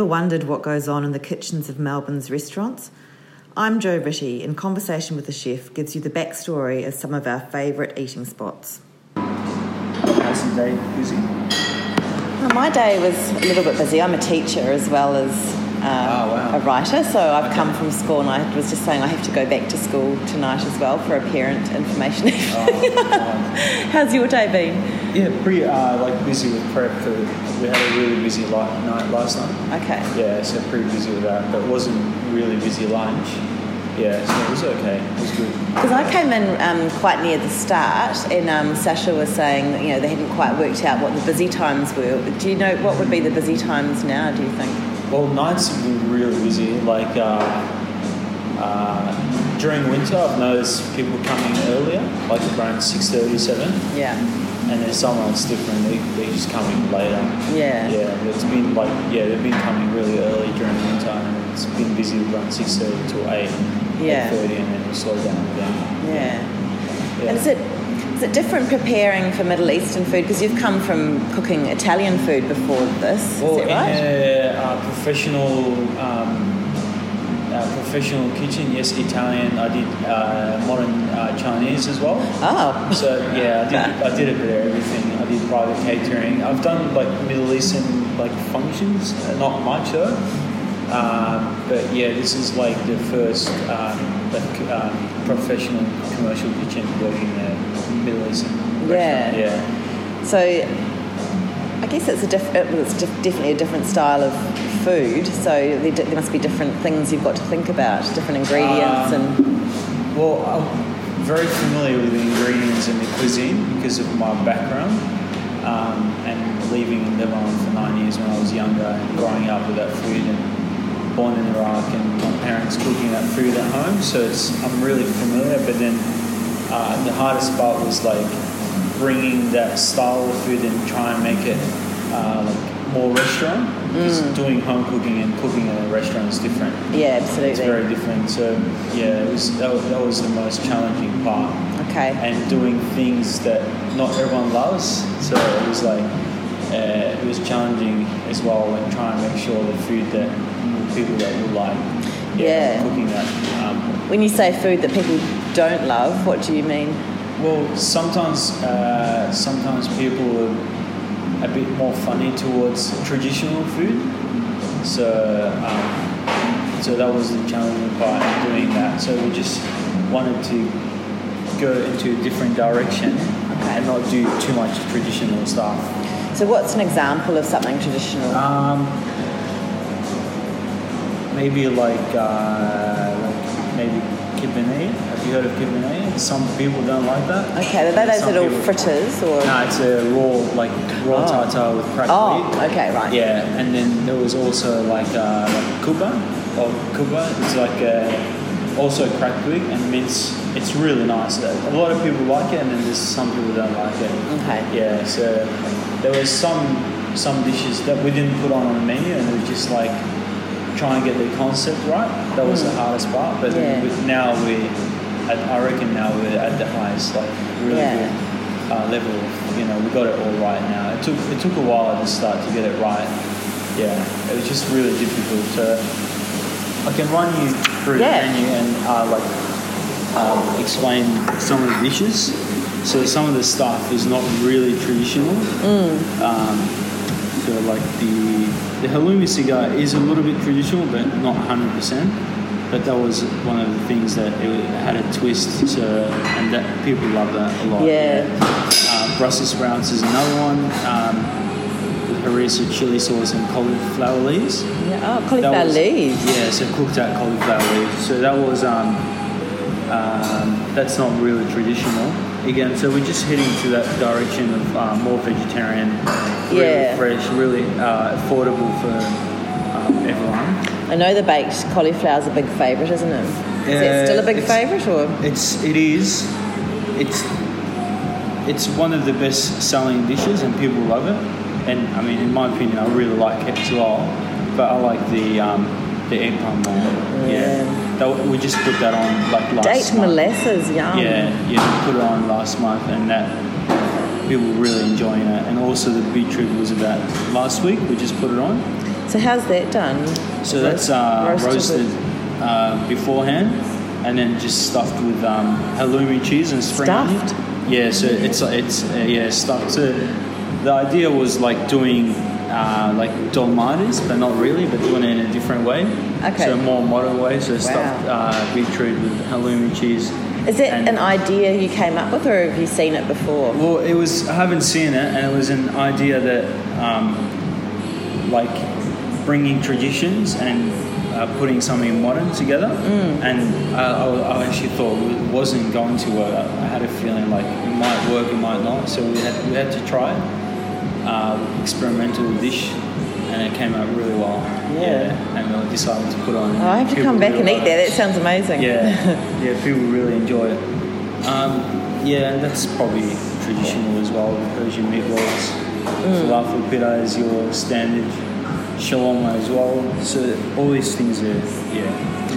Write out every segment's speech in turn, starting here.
Ever wondered what goes on in the kitchens of Melbourne's restaurants? I'm Jo Ritty, and Conversation with the Chef gives you the backstory of some of our favourite eating spots. How's your day busy? Well, my day was a little bit busy. I'm a teacher as well as um, Oh, wow. a writer, so I've Okay. come from school and I was just saying I have to go back to school tonight as well for a parent information evening. Oh, How's your day been? Yeah, pretty uh, like busy with prep for. We had a really busy li- night last night. Okay. Yeah, so pretty busy with that, but wasn't really busy lunch. Yeah, so it was okay. It was good. Because I came in um, quite near the start, and um, Sasha was saying that, you know they hadn't quite worked out what the busy times were. Do you know what would be the busy times now? Do you think? Well, nights have been really busy. Like uh, uh, during winter, I've noticed people coming earlier, like around six thirty, seven, Yeah. And then summer it's different. They they just coming later. Yeah. Yeah, it's been like yeah, they've been coming really early during the winter, and it's been busy around six thirty to eight, Yeah. eight thirty, and then slow down again. Yeah. Yeah. And is it is it different preparing for Middle Eastern food? Because you've come from cooking Italian food before this, Well, is that right? in a uh, professional um, professional kitchen, yes, Italian. I did uh, modern uh, Chinese as well. Oh. So yeah, I did, I did a bit of everything. I did private catering. I've done like Middle Eastern like functions, uh, not much though. Um, but yeah, this is like the first um, like, um, professional commercial kitchen working in a Middle Eastern Yeah. restaurant. Yeah. So guess it's a diff- it was definitely a different style of food. So there, di- there must be different things you've got to think about, different ingredients, Um, and Well, I'm very familiar with the ingredients and the cuisine because of my background um, and living in Lebanon for nine years when I was younger and growing up with that food and born in Iraq and my parents cooking that food at home. So it's I'm really familiar. But then uh, the hardest part was like bringing that style of food and try and make it uh, like more restaurant. Because doing home cooking and cooking in a restaurant is different. yeah, absolutely. It's very different. So yeah, it was that, was that was the most challenging part, okay. and doing things that not everyone loves. So it was like uh, it was challenging as well, and trying to make sure the food that people that will like. Yeah. cooking that. Um, When you say food that people don't love, what do you mean? Well, sometimes uh, sometimes people are a bit more funny towards traditional food. So um, so that was the challenging part of doing that. So we just wanted to go into a different direction and not do too much traditional stuff. So what's an example of something traditional? Um, maybe like uh, like maybe kibbeneh. Have you heard of kibbeneh? Some people don't like that. okay, are they those Some little people- fritters or? No, it's a raw like raw Oh. tartar with cracked Oh, wheat. okay, right. Yeah, and then there was also like uh, like kuba or kuba. It's like uh, also cracked wheat and mince. It's really nice. Though. A lot of people like it, and then there's some people don't like it. Okay. Yeah, so there was some some dishes that we didn't put on on the menu, and it was just like try and get the concept right. That was the hardest part. But Mm. Yeah. with, now we, I, I reckon now we're at the highest, like really Yeah. good uh, level. Of, you know, we got it all right now. It took it took a while at the start to get it right. Yeah, it was just really difficult. So I can run you through Yeah. the menu and uh, like um, explain some of the dishes. So some of the stuff is not really traditional. Um, so like the the halloumi cigar is a little bit traditional, but not 100 percent. But that was one of the things that it had a twist. So and that people love that a lot. Yeah. Uh, Brussels sprouts is another one. Um, with harissa chili sauce and cauliflower leaves. Yeah. Oh, cauliflower was- leaves. Yeah, so cooked out cauliflower leaves. So that was um, um, that's not really traditional. Again, so we're just heading to that direction of uh, more vegetarian, really Yeah. fresh, really uh, affordable for um, everyone. I know the baked cauliflower's a big favourite, isn't it? Is it Uh, still a big favourite, or It's it is, it's it's one of the best selling dishes and people love it. And I mean, in my opinion, I really like it as well. But I like the um, the eggplant more. Yeah. That, we just put that on like last date month. molasses? Yum. Yeah, yeah, we put it on last month, and that people were really enjoying it. And also the beetroot was about last week. We just put it on. So how's that done? So that's uh, Roasted uh, beforehand, and then just stuffed with um, halloumi cheese and spring onion. Stuffed? Yeah, so it's it's uh, yeah stuffed. So the idea was like doing uh, like dolmades, but not really, but doing it in a different way. Okay. So more modern way. So stuffed uh, beetroot with halloumi cheese. Is And- an idea you came up with, or have you seen it before? Well, it was. I haven't seen it, and it was an idea that, um, like, bringing traditions and uh, putting something modern together. Mm. And I, I, I actually thought it wasn't going to work. I I had a feeling like it might work, it might not. So we had we had to try it. Uh, experimental dish, and it came out really well. Yeah. and we decided to put on. Oh, I have to come back really and eat liked that. That sounds amazing. Yeah, yeah, people really enjoy it. Um, yeah, and that's probably traditional as well. The Persian meatballs, Mm. falafel pita is your standard, shawarma as well. So all these things are yeah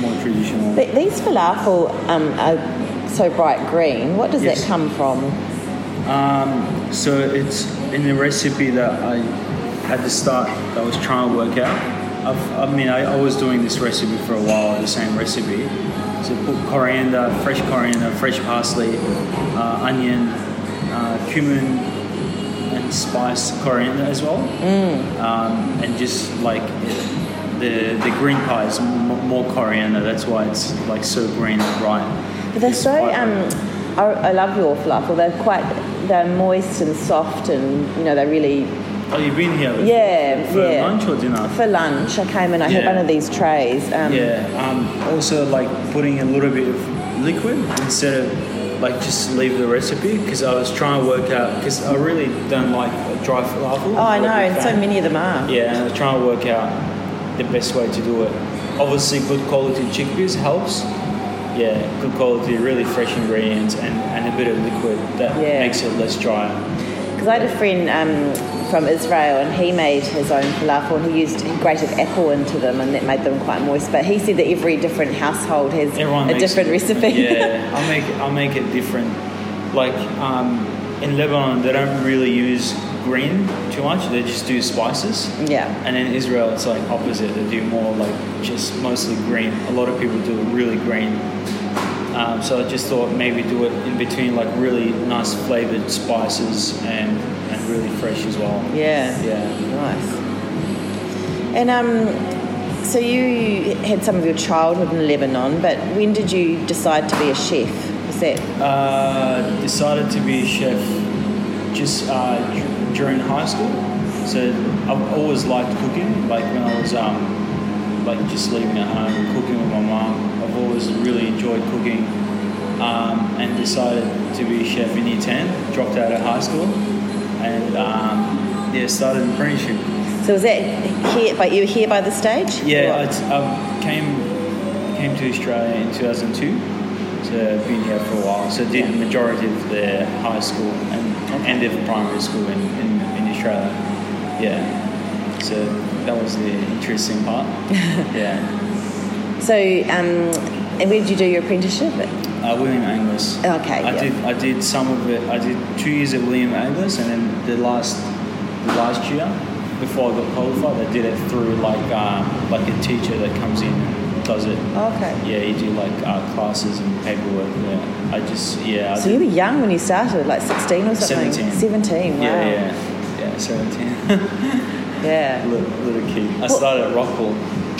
more traditional. Th- These falafel um, are so bright green. What does Yes. that come from? Um, so it's in the recipe that I at the start I was trying to work out. I've, I mean, I, I was doing this recipe for a while, the same recipe. So put coriander, fresh coriander, fresh parsley, uh, onion, uh, cumin, and spice coriander as well. Um, and just like the the green pie is m- more coriander. That's why it's like so green and bright. But they're It's so. Um, I, I love your falafel. They're quite. They're moist and soft, and you know they're really Oh, you've been here before? Yeah, for yeah. lunch or dinner? for lunch. I came and I had one of these trays. Um, Yeah. Um, also, like putting a little bit of liquid instead of like just leave the recipe because I was trying to work out because I really don't like dry falafel. Oh, I know, and so many of them are. Yeah, and I was trying to work out the best way to do it. Obviously, good quality chickpeas helps. Yeah, good quality, really fresh ingredients, and, and a bit of liquid that Yeah. makes it less dry. Because I had a friend um, from Israel and he made his own falafel and he used he grated apple into them and that made them quite moist. But he said that every different household has Everyone a different it- recipe. Yeah, I'll make it, I'll make it different. Like um, in Lebanon, they don't really use green too much. They just do spices. yeah. And in Israel, it's like opposite. They do more like just mostly green. A lot of people do really green. Um, so I just thought maybe do it in between like really nice flavored spices and, and really fresh as well. Yeah. Yeah. Nice. And um, so you had some of your childhood in Lebanon, but when did you decide to be a chef? Was that Uh, decided to be a chef just uh, d- during high school. So I've always liked cooking. Like when I was um, like just leaving at home, cooking with my mum. I've always really enjoyed cooking. Um, and decided to be a chef in year 10. Dropped out of high school and um, yeah, started an apprenticeship. so? Was that here? But you were here by the stage? Yeah, I, I came came to Australia in 2002. So I've been here for a while. So did the majority of the high school and end of primary school in, in, in Australia. Yeah. So that was the interesting part. yeah. So, um, and where did you do your apprenticeship? Uh, William Angliss. Okay, I yeah. did I did some of it. I did two years at William Angliss, and then the last the last year before I got qualified, I did it through like um, like a teacher that comes in and does it. Okay. Yeah, you do like uh, classes and paperwork. Yeah, I just yeah. I So you were young when you started, like 16 or something? 17. 17, wow. Yeah, yeah, yeah. Seventeen. Yeah. little, little kid. I Well- started at Rockpool.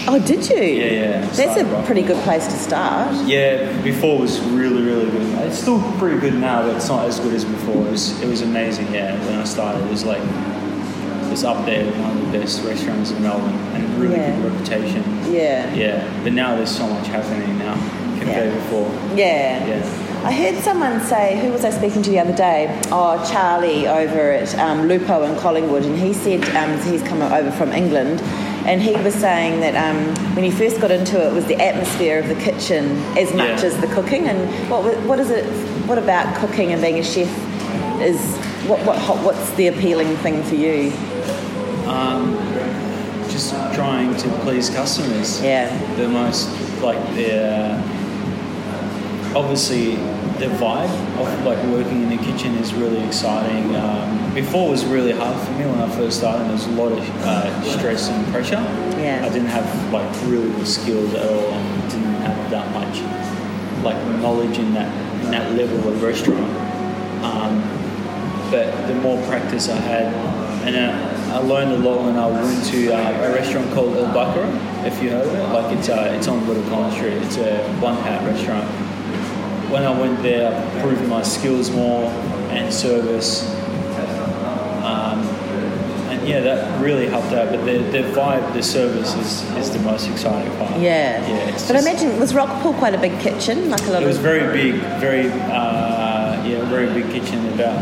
Oh, did you? Yeah, yeah, That's a rock. pretty good place to start. Yeah, before was really, really good. It's still pretty good now, but it's not as good as before. It was, it was amazing. Yeah, when I started, it was like it was up there, one of the best restaurants in Melbourne, and really Yeah. good reputation. Yeah. Yeah, but now there's so much happening now compared Yeah. to before. Yeah. Yeah. I heard someone say, who was I speaking to the other day? Oh, Charlie over at um, Lupo in Collingwood, and he said um, he's come over from England, and he was saying that um, when he first got into it, it was the atmosphere of the kitchen as much Yeah. as the cooking. And what what is it? What about cooking and being a chef is what what what's the appealing thing for you? Um, just trying to please customers. Yeah. The most like the obviously the vibe of like working in the kitchen is really exciting. Um, before it was really hard for me when I first started. There was a lot of uh, stress and pressure. Yeah. I didn't have like really good skills at all, and didn't have that much like knowledge in that in that level of restaurant. Um, but the more practice I had, and uh, I learned a lot when I went to uh, a restaurant called El Bacaro, if you heard of it. Like it's uh, it's on Little Collins Street. It's a one hat restaurant. When I went there, I proved my skills more and service. Um, and yeah, that really helped out. But the, the vibe, the service is, is the most exciting part. Yeah. Yeah. It's but I just- imagine was Rockpool quite a big kitchen, like a lot it was very big, very uh, yeah, very big kitchen. About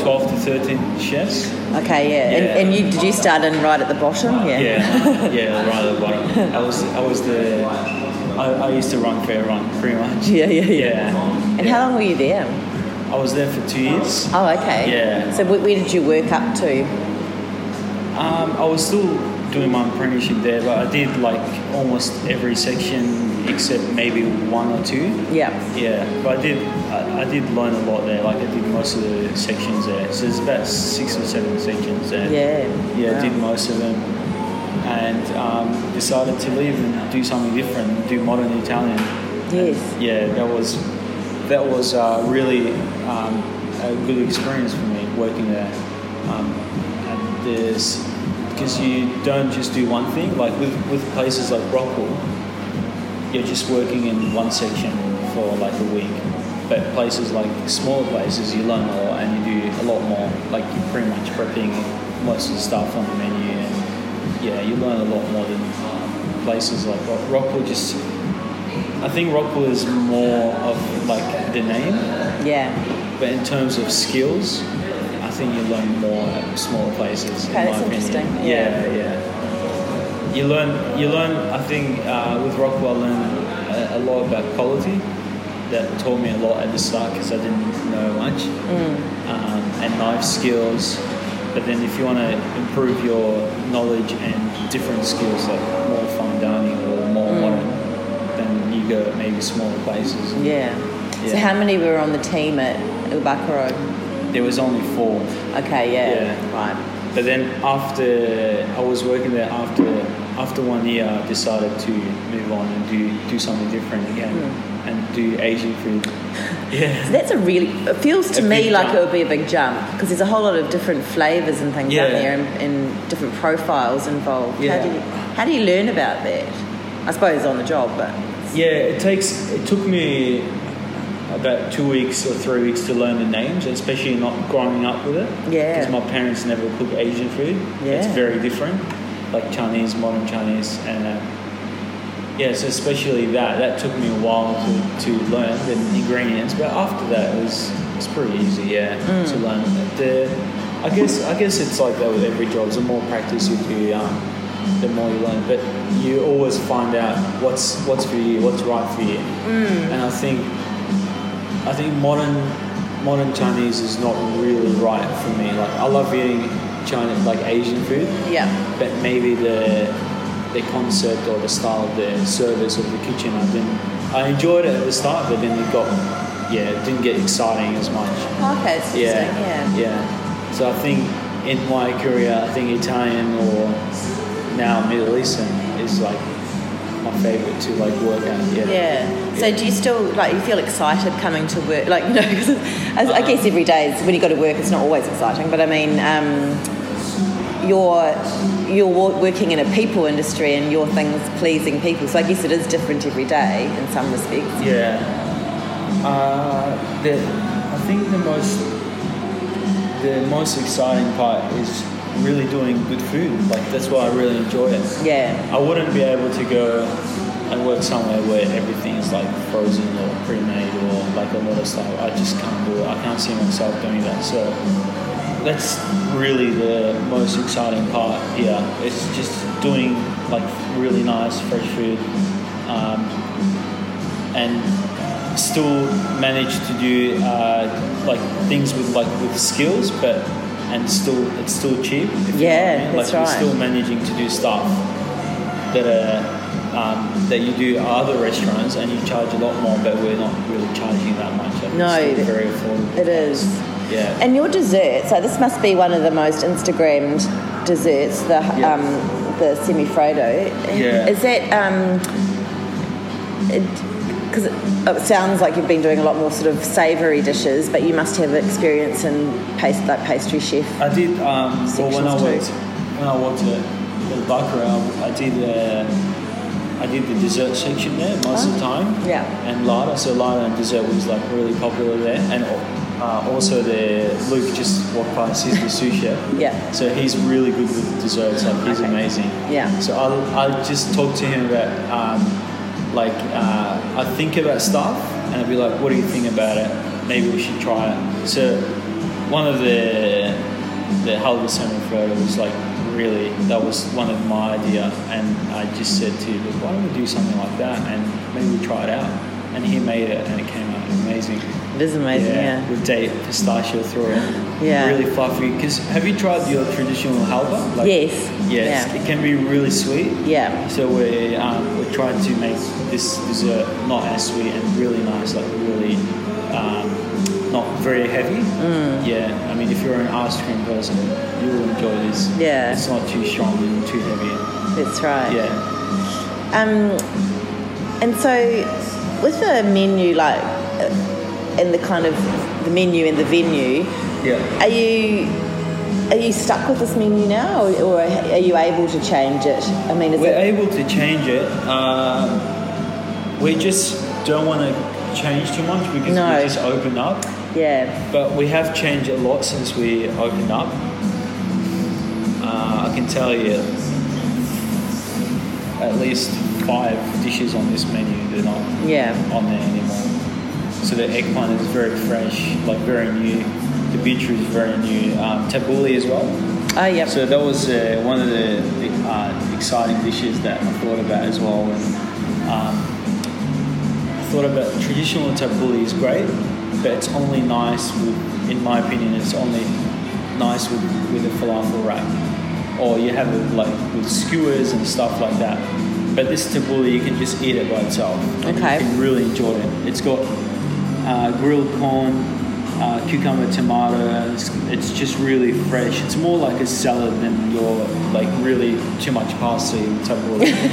twelve to thirteen chefs. Okay, yeah. Yeah. And, and you did you start in right at the bottom? Yeah. Yeah, yeah, right at the bottom. I was, I was the, I, I used to run fair run pretty much. Yeah, yeah, yeah. Yeah. And how long were you there? I was there for two years. Oh, okay. Yeah. So wh- where did you work up to? Um, I was still doing my apprenticeship there, but I did like almost every section except maybe one or two. Yeah. Yeah, but I did I, I did learn a lot there. Like I did most of the sections there. So there's about six or seven sections there. Yeah. Yeah, I did most of them, and um, decided to leave and do something different, do modern Italian. Yes. Yeah, that was that was uh, really um, a good experience for me working there. Um, and there's because you don't just do one thing. Like with with places like Rockpool, you're just working in one section for like a week. But places like smaller places, you learn a lot and you do a lot more. Like you're pretty much prepping most of the stuff on the menu, and yeah, you learn a lot more than um, places like Rock- Rockpool. Just, I think Rockpool is more of like the name, Yeah. but in terms of skills, think you learn more at smaller places. in Okay, my that's opinion. interesting. Yeah, yeah. You learn, you learn. I think uh, with Rockpool, I learned a, a lot about quality. That taught me a lot at the start because I didn't know much, Mm. um, and knife skills. But then, if you want to improve your knowledge and different skills, like more fine dining or more Mm. modern, then you go maybe smaller places. Yeah. So how many were on the team at El Bacaro? There was only four. Okay, yeah. Yeah. Right. But then after I was working there after after one year, I decided to move on and do do something different again Hmm. and do Asian food. Yeah. So that's a really, it feels to A me like jump. it would be a big jump because there's a whole lot of different flavours and things out Yeah. there and, and different profiles involved. How, Yeah. do you, how do you learn about that? I suppose on the job, but Yeah, it takes. It took me about two weeks or three weeks to learn the names, especially not growing up with it. Yeah. Because my parents never cook Asian food. Yeah. It's very different, like Chinese, modern Chinese, and uh, yeah, so especially that. That took me a while to, to learn the ingredients, but after that, it was it's pretty easy. Yeah, to learn. The I guess I guess it's like that with every job. The more practice you do, um, the more you learn. But you always find out what's what's for you, what's right for you. And I think I think modern modern Chinese is not really right for me. Like I love eating China like Asian food, yeah. but maybe the the concept or the style of the service of the kitchen I didn't I enjoyed it at the start, but then it got yeah, it didn't get exciting as much. Okay, Yeah, yeah. yeah. So I think in my career, I think Italian or now Middle Eastern is like my favorite to like work at. Yeah. Yeah. So do you still like you feel excited coming to work? Like you know, because I, I guess every day is, when you go to work, it's not always exciting. But I mean, um, you're you're working in a people industry and your things pleasing people. So I guess it is different every day in some respects. Yeah. Uh, the, I think the most the most exciting part is really doing good food. Like that's why I really enjoy it. Yeah. I wouldn't be able to go and work somewhere where everything is like frozen or pre-made or like a lot of stuff. I just can't do it. I can't see myself doing that. So that's really the most exciting part here. It's just doing like really nice fresh food, um, and still manage to do uh, like things with like with skills, but and still it's still cheap. if you know I Yeah, mean. that's like right. we're still managing to do stuff that are um, that you do other restaurants, and you charge a lot more, but we're not really charging that much. Like, No, it's very affordable. It is. Yeah. And your dessert, so this must be one of the most Instagrammed desserts, the Yeah. um, the semifreddo. Yeah. Is that um, because it, it sounds like you've been doing a lot more sort of savoury dishes, but you must have experience in paste like pastry chef. I did. Um, well, when I worked too. when I worked at the Bacaro, I did. Uh, I did the dessert section there most of the Oh, time. yeah. And Lada, so Lada and dessert was like really popular there, and uh, also the Luke just walked past. He's the sous chef. Yeah. So he's really good with desserts. Like he's Okay. amazing. Yeah. So I'll, I'll just talk to him about um, like uh, I think about stuff and I'd be like, what do you think about it? Maybe we should try it. So one of the the halva semifreddo was like really that was one of my idea and I just said to him, why don't we do something like that and maybe we try it out. And he made it and it came out amazing. It is amazing, yeah. With date pistachio through it. Yeah. Really fluffy. Because have you tried your traditional halva? Like, Yes. Yes. Yeah. It can be really sweet. Yeah. So we um, we're trying to make this dessert not as sweet and really nice, like really um, not very heavy. Mm. Yeah. I mean, if you're an ice cream person, you will enjoy this. Yeah. It's not too strong and too heavy. That's right. Yeah. Um, and so, with the menu, like, uh, and the kind of the menu and the venue, Yeah. are you are you stuck with this menu now, or, are you able to change it? I mean, is We're it? able to change it. Uh, we just don't want to change too much because No. we just opened up. Yeah, But we have changed a lot since we opened up. Uh, I can tell you at least five dishes on this menu they're not yeah, on there anymore. So the eggplant is very fresh, like very new. The beetroot is very new. Um, tabbouleh as well. oh yeah, So that was uh, one of the uh, exciting dishes that I thought about as well. And um, I thought about traditional tabbouleh is great, but it's only nice with, in my opinion, it's only nice with with a falafel wrap, or you have it like with skewers and stuff like that. But this tabbouleh, you can just eat it by itself. and Okay. You can really enjoy it. It's got uh, grilled corn, uh, cucumber, tomato. It's, it's just really fresh. It's more like a salad than your like really too much parsley tabbouleh.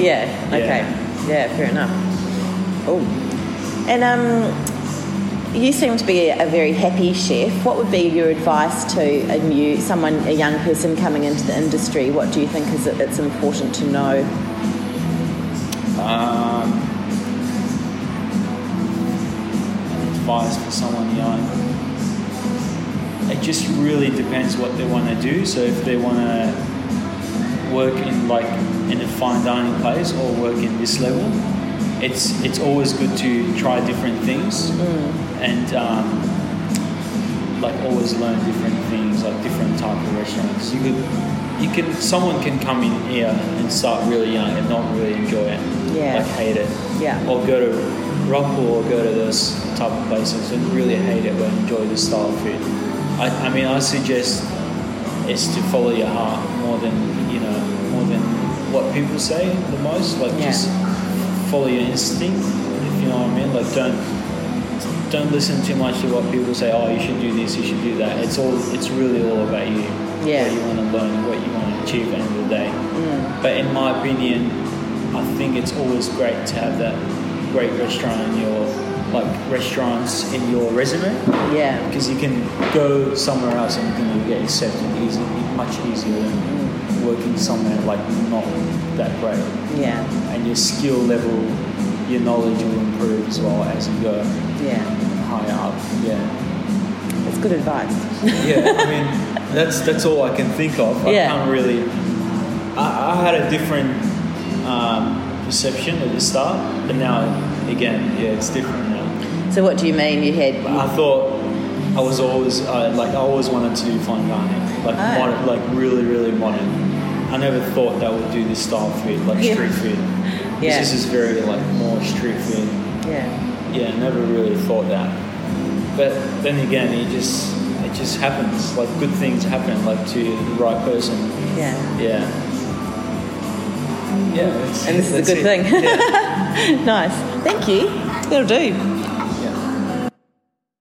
yeah. Okay, yeah, fair enough. Oh, and um, you seem to be a very happy chef. What would be your advice to a new someone, a young person coming into the industry? What do you think is it's important to know? Um, advice for someone young. It just really depends what they want to do. So if they want to work in like in a fine dining place or work in this level, it's it's always good to try different things and um, like always learn different things, like different type of restaurants. You could you can someone can come in here and start really young and not really enjoy it, Yeah. like hate it, Yeah. or go to Rockpool or go to those type of places and really hate it but enjoy the style of food. I, I mean, I suggest is to follow your heart more than you know more than what people say the most. Like Yeah. just follow your instinct, if you know what I mean. Like don't don't listen too much to what people say. Oh, you should do this, you should do that. It's all it's really all about you. Yeah. What you want to learn, what you want to achieve at the end of the day. Mm. But in my opinion, I think it's always great to have that great restaurant in your like restaurants in your resume Yeah, because you can go somewhere else and you can get accepted easy, much easier than working somewhere like not that great. yeah, And your skill level, your knowledge will improve as well as you go yeah. Higher up. Yeah, That's good advice. yeah. I mean, that's that's all I can think of. I Yeah. can't really. I, I had a different um, perception at the start, but now again, yeah, it's different now. So what do you mean you had? I thought I was always uh, like I always wanted to do fine dining, like Ah. modern, like really really modern. I never thought that would do this style of food, like Yeah. street food. 'Cause Yeah. This is very like more street food. Yeah, Yeah, never really thought that. But then again, it just it just happens. Like good things happen, like to the right person. yeah. Yeah. Yeah, and this is a good it. thing. Yeah. nice. Thank you. That'll do.